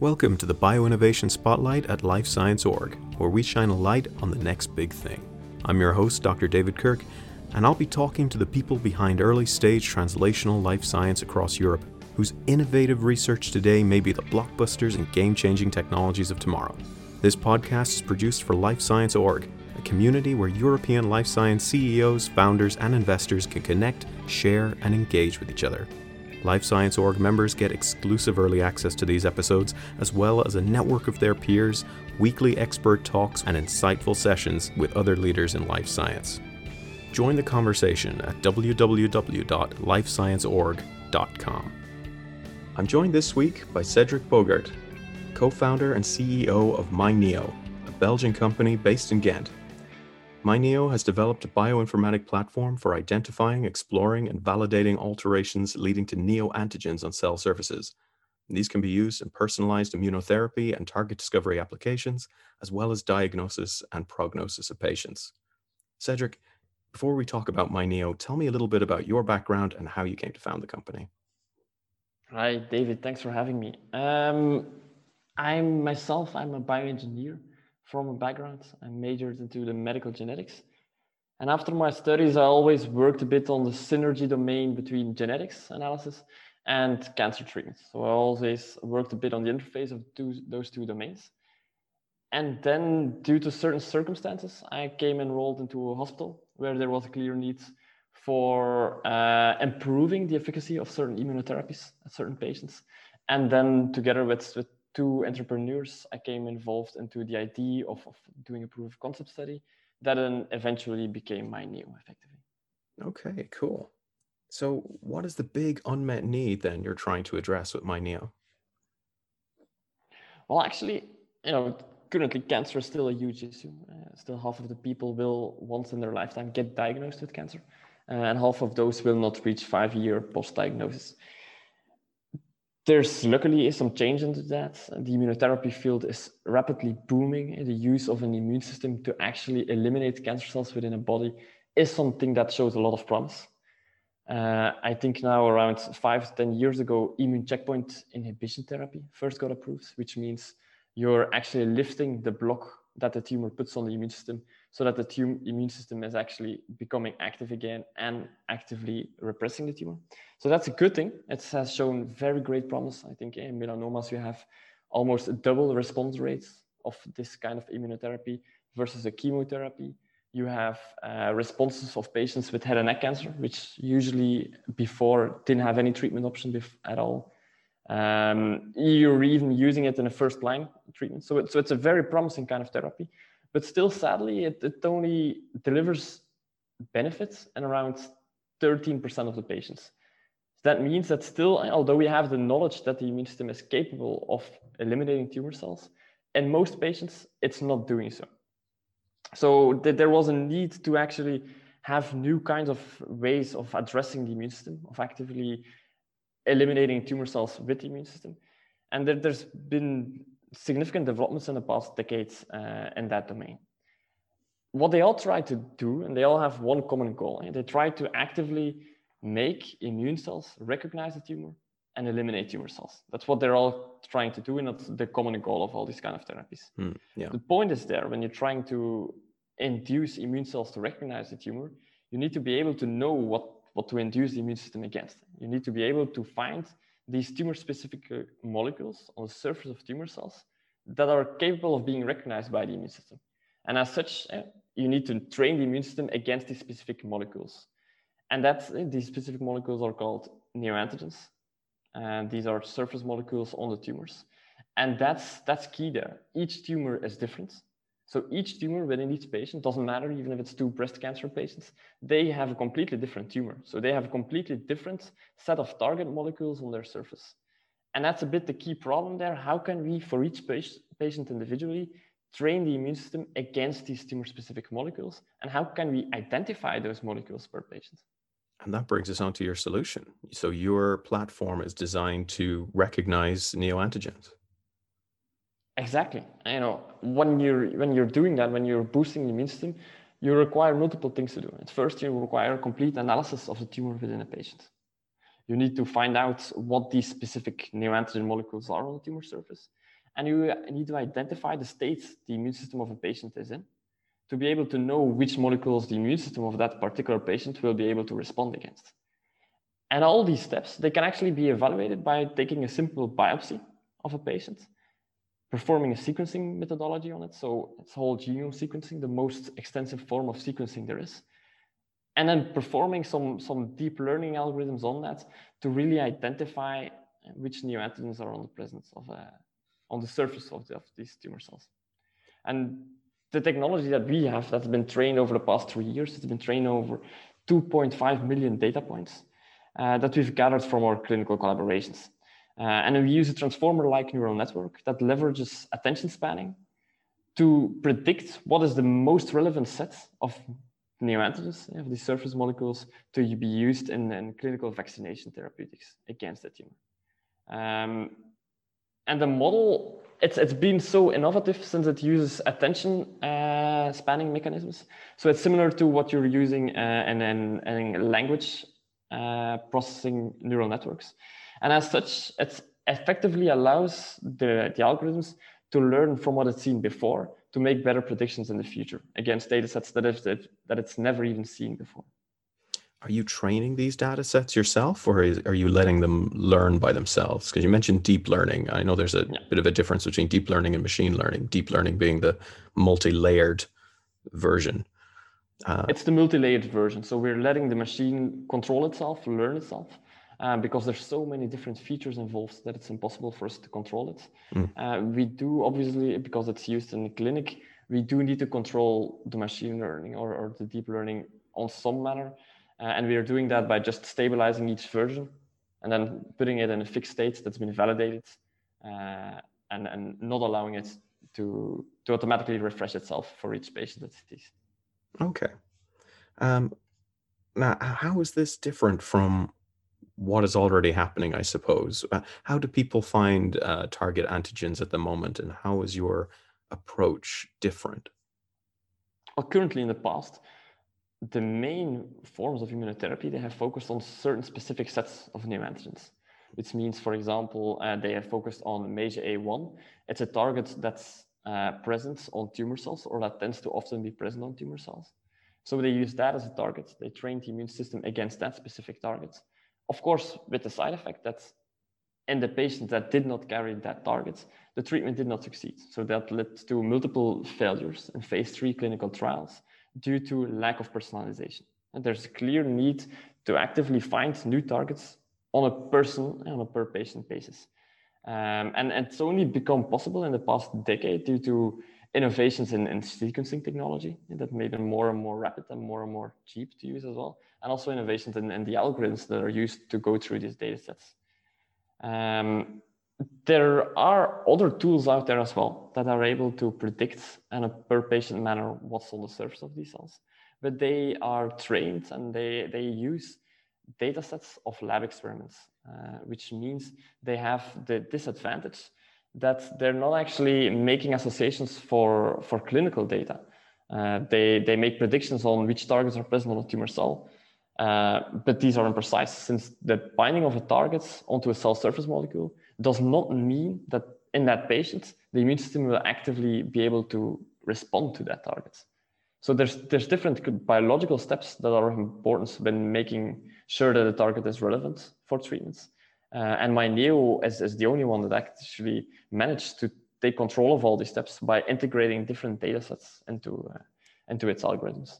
Welcome to the Bioinnovation Spotlight at LifeScience.org, where we shine a light on the next big thing. I'm your host, Dr. David Kirk, and I'll be talking to the people behind early stage translational life science across Europe, whose innovative research today may be the blockbusters and game changing technologies of tomorrow. This podcast is produced for LifeScience.org, a community where European life science CEOs, founders, and investors can connect, share, and engage with each other. Life Science Org members get exclusive early access to these episodes, as well as a network of their peers, weekly expert talks, and insightful sessions with other leaders in life science. Join the conversation at www.lifescienceorg.com. I'm joined this week by Cedric Bogaert, co founder and CEO of MyNeo, a Belgian company based in Ghent. MyNeo has developed a bioinformatic platform for identifying, exploring, and validating alterations leading to neoantigens on cell surfaces. These can be used in personalized immunotherapy and target discovery applications, as well as diagnosis and prognosis of patients. Cedric, before we talk about MyNeo, tell me a little bit about your background and how you came to found the company. Hi, David. Thanks for having me. Um, I'm myself, I'm a bioengineer from a background. I majored into the medical genetics. And after my studies, I always worked a bit on the synergy domain between genetics analysis and cancer treatment. So I always worked a bit on the interface of two, those two domains. And then, due to certain circumstances, I came enrolled into a hospital where there was a clear need for uh, improving the efficacy of certain immunotherapies at certain patients. And then, together with, with two entrepreneurs, I came involved into the idea of, of doing a proof of concept study that then eventually became my MyNeo effectively. Okay, cool. So, what is the big unmet need then you're trying to address with MyNeo? Well, actually, you know, currently cancer is still a huge issue. Uh, still, half of the people will once in their lifetime get diagnosed with cancer, uh, and half of those will not reach five-year post-diagnosis there's luckily some change into that. The immunotherapy field is rapidly booming. The use of an immune system to actually eliminate cancer cells within a body is something that shows a lot of promise. Uh, I think now around five to 10 years ago, immune checkpoint inhibition therapy first got approved, which means you're actually lifting the block that the tumor puts on the immune system so that the tumor immune system is actually becoming active again and actively repressing the tumor. So that's a good thing. It has shown very great promise. I think in melanomas, you have almost double response rates of this kind of immunotherapy versus a chemotherapy. You have uh, responses of patients with head and neck cancer, which usually before didn't have any treatment option at all. Um, you're even using it in a first line treatment. So, it, so it's a very promising kind of therapy. But still, sadly, it, it only delivers benefits in around 13% of the patients. That means that still, although we have the knowledge that the immune system is capable of eliminating tumor cells, in most patients, it's not doing so. So th- there was a need to actually have new kinds of ways of addressing the immune system, of actively eliminating tumor cells with the immune system. And there, has been significant developments in the past decades uh, in that domain. What they all try to do, and they all have one common goal, they try to actively make immune cells recognize the tumor and eliminate tumor cells. That's what they're all trying to do, and that's the common goal of all these kind of therapies. Mm, yeah. The point is there when you're trying to induce immune cells to recognize the tumor, you need to be able to know what, what to induce the immune system against. You need to be able to find these tumor-specific uh, molecules on the surface of tumor cells that are capable of being recognized by the immune system. And as such, uh, you need to train the immune system against these specific molecules. And that's uh, these specific molecules are called neoantigens. And these are surface molecules on the tumors. And that's, that's key there. Each tumor is different. So each tumor within each patient, doesn't matter even if it's two breast cancer patients, they have a completely different tumor. So they have a completely different set of target molecules on their surface. And that's a bit the key problem there. How can we, for each patient individually, train the immune system against these tumor-specific molecules? And how can we identify those molecules per patient? And that brings us on to your solution. So your platform is designed to recognize neoantigens. Exactly. You know, when you're when you're doing that, when you're boosting the immune system, you require multiple things to do. At first, you require a complete analysis of the tumor within a patient. You need to find out what these specific neoantigen molecules are on the tumor surface. And you need to identify the state the immune system of a patient is in to be able to know which molecules the immune system of that particular patient will be able to respond against. And all these steps, they can actually be evaluated by taking a simple biopsy of a patient, performing a sequencing methodology on it. So it's whole genome sequencing, the most extensive form of sequencing there is. And then performing some, some deep learning algorithms on that to really identify which neoantigens are on the presence of uh, on the surface of, the, of these tumor cells. And the technology that we have that's been trained over the past three years, it's been trained over 2.5 million data points uh, that we've gathered from our clinical collaborations. Uh, and we use a transformer-like neural network that leverages attention spanning to predict what is the most relevant set of neoantigens, of these surface molecules, to be used in, in clinical vaccination therapeutics against the tumor. Um, and the model, it's, it's been so innovative since it uses attention uh, spanning mechanisms. So it's similar to what you're using uh, in, in, in language uh, processing neural networks. And as such, it effectively allows the, the algorithms to learn from what it's seen before to make better predictions in the future against data sets that, it, that it's never even seen before. Are you training these data sets yourself or is, are you letting them learn by themselves? Because you mentioned deep learning. I know there's a yeah. bit of a difference between deep learning and machine learning deep learning being the multi-layered version. Uh, it's the multi-layered version. So we're letting the machine control itself learn itself um, because there's so many different features involved that it's impossible for us to control it mm. uh, we do obviously because it's used in the clinic we do need to control the machine learning or, or the deep learning on some manner uh, and we are doing that by just stabilizing each version and then putting it in a fixed state that's been validated uh, and, and not allowing it to, to automatically refresh itself for each patient that sees. Okay. Um, now, how is this different from what is already happening, I suppose? Uh, how do people find uh, target antigens at the moment, and how is your approach different? Well, currently in the past, the main forms of immunotherapy, they have focused on certain specific sets of neoantigens, which means, for example, uh, they have focused on MAGE-A1. It's a target that's uh, present on tumor cells, or that tends to often be present on tumor cells. So they use that as a target. They train the immune system against that specific target. Of course, with the side effect that in the patients that did not carry that target, the treatment did not succeed. So that led to multiple failures in phase three clinical trials due to lack of personalization. And there's a clear need to actively find new targets on a person on a per patient basis. Um, and, and, it's only become possible in the past decade due to innovations in, in, sequencing technology that made them more and more rapid and more and more cheap to use as well. And also innovations in, in the algorithms that are used to go through these data sets. Um, there are other tools out there as well that are able to predict in a per patient manner what's on the surface of these cells. But they are trained and they, they use data sets of lab experiments, uh, which means they have the disadvantage that they're not actually making associations for, for clinical data. Uh, they, they make predictions on which targets are present on a tumor cell, uh, but these are imprecise since the binding of a target onto a cell surface molecule does not mean that in that patient, the immune system will actively be able to respond to that target. So there's, there's different biological steps that are important when making sure that the target is relevant for treatments. Uh, and MyNeo is, is the only one that actually managed to take control of all these steps by integrating different data sets into, uh, into its algorithms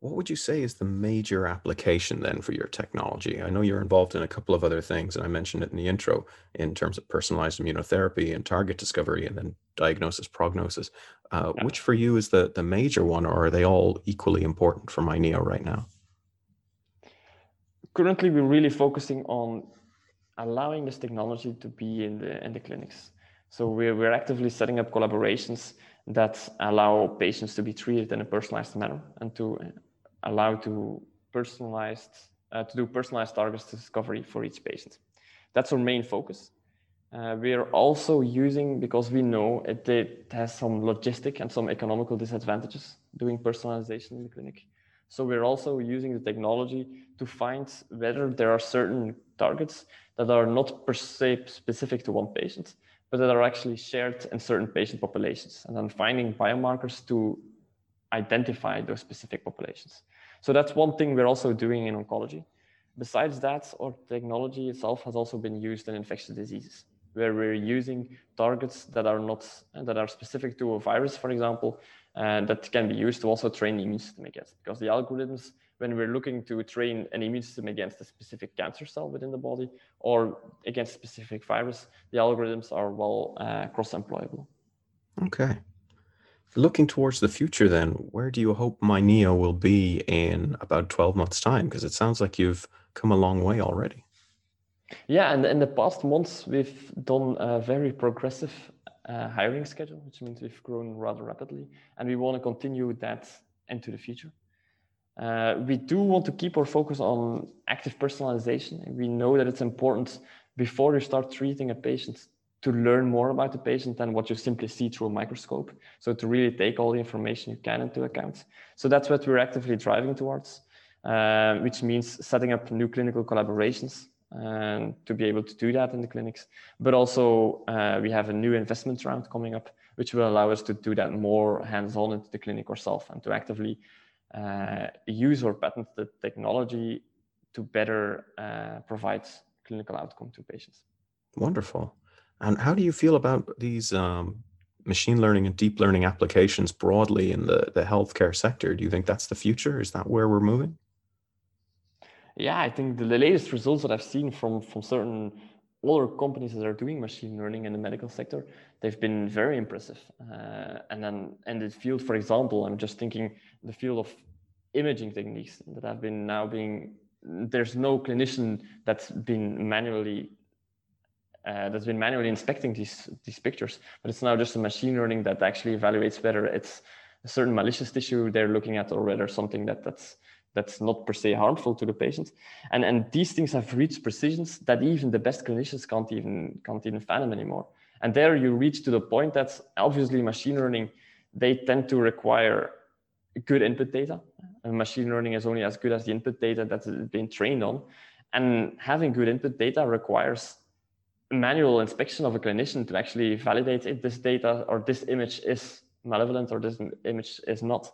what would you say is the major application then for your technology? I know you're involved in a couple of other things, and I mentioned it in the intro in terms of personalized immunotherapy and target discovery and then diagnosis, prognosis. Uh, yeah. Which for you is the, the major one, or are they all equally important for MyNeo right now? Currently, we're really focusing on allowing this technology to be in the, in the clinics. So we're, we're actively setting up collaborations that allow patients to be treated in a personalized manner and to allow to personalized uh, to do personalized target discovery for each patient. That's our main focus. Uh, we are also using because we know it, it, has some logistic and some economical disadvantages doing personalization in the clinic. So we're also using the technology to find whether there are certain targets that are not per se specific to one patient, but that are actually shared in certain patient populations, and then finding biomarkers to identify those specific populations. So that's one thing we're also doing in oncology. Besides that, our technology itself has also been used in infectious diseases, where we're using targets that are not that are specific to a virus, for example, uh, that can be used to also train the immune system against. Because the algorithms, when we're looking to train an immune system against a specific cancer cell within the body or against a specific virus, the algorithms are well uh, cross-employable. Okay. Looking towards the future, then, where do you hope MyNeo will be in about 12 months' time? Because it sounds like you've come a long way already. Yeah, and in the past months, we've done a very progressive uh, hiring schedule, which means we've grown rather rapidly, and we want to continue that into the future. Uh, we do want to keep our focus on active personalization. We know that it's important before you start treating a patient to learn more about the patient than what you simply see through a microscope. So to really take all the information you can into account. So that's what we're actively driving towards, uh, which means setting up new clinical collaborations and to be able to do that in the clinics. But also uh, we have a new investment round coming up, which will allow us to do that more hands-on into the clinic ourselves and to actively uh, use or patent the technology to better uh, provide clinical outcome to patients. Wonderful. And how do you feel about these um, machine learning and deep learning applications broadly in the, the healthcare sector? Do you think that's the future? Is that where we're moving? Yeah, I think the, the latest results that I've seen from, from certain other companies that are doing machine learning in the medical sector, they've been very impressive. Uh, and then in the field, for example, I'm just thinking the field of imaging techniques that have been now being, there's no clinician that's been manually uh, that's been manually inspecting these these pictures, but it's now just a machine learning that actually evaluates whether it's a certain malicious tissue they're looking at or whether something that that's that's not per se harmful to the patient. And and these things have reached precisions that even the best clinicians can't even can't even fathom anymore. And there you reach to the point that obviously machine learning they tend to require good input data. And machine learning is only as good as the input data that's been trained on. And having good input data requires manual inspection of a clinician to actually validate if this data or this image is malevolent or this image is not.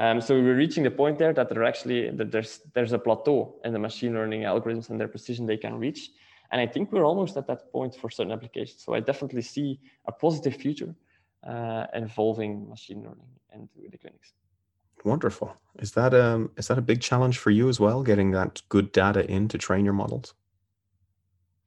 Um, so we're reaching the point there that there actually that there's there's a plateau in the machine learning algorithms and their precision they can reach. And I think we're almost at that point for certain applications. So I definitely see a positive future uh, involving machine learning into the clinics. Wonderful. Is that um is that a big challenge for you as well, getting that good data in to train your models?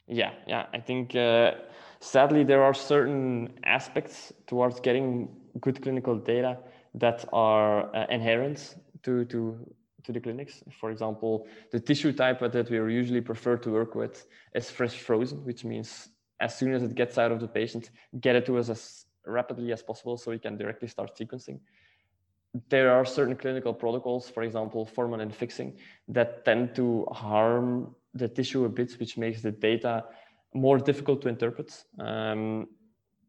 Yeah, yeah. I think uh, sadly there are certain aspects towards getting good clinical data that are uh, inherent to to to the clinics. For example, the tissue type that we usually prefer to work with is fresh frozen, which means as soon as it gets out of the patient, get it to us as rapidly as possible so we can directly start sequencing. There are certain clinical protocols, for example, formalin fixing, that tend to harm the tissue a bit, which makes the data more difficult to interpret. Um,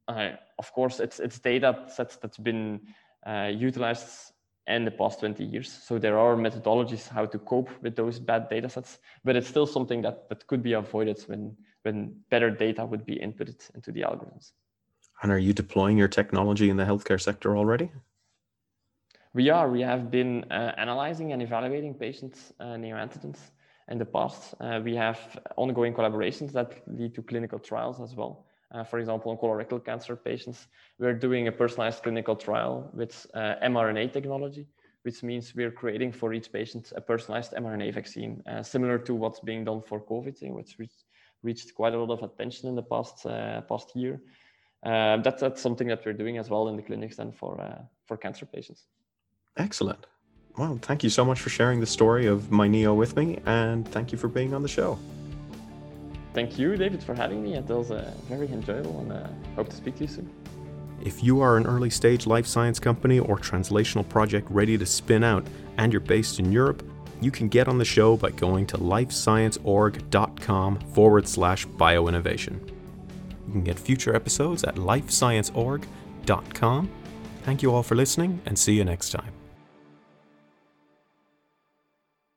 I, of course, it's it's data sets that's been utilized in the past 20 years. So there are methodologies how to cope with those bad data sets, but it's still something that, that could be avoided when, when better data would be inputted into the algorithms. And are you deploying your technology in the healthcare sector already? We are. We have been uh, analyzing and evaluating patients' uh, neoantigens in the past. Uh, we have ongoing collaborations that lead to clinical trials as well. Uh, for example, in colorectal cancer patients, we're doing a personalized clinical trial with uh, mRNA technology, which means we're creating for each patient a personalized mRNA vaccine, uh, similar to what's being done for COVID, which reached, reached quite a lot of attention in the past uh, past year. Uh, that's, that's something that we're doing as well in the clinics and for uh, for cancer patients. Excellent. Well, thank you so much for sharing the story of MyNeo with me, and thank you for being on the show. Thank you, David, for having me. It was uh, very enjoyable, and uh, hope to speak to you soon. If you are an early stage life science company or translational project ready to spin out and you're based in Europe, you can get on the show by going to lifescienceorg.com forward slash bioinnovation. You can get future episodes at lifescienceorg.com. Thank you all for listening and see you next time.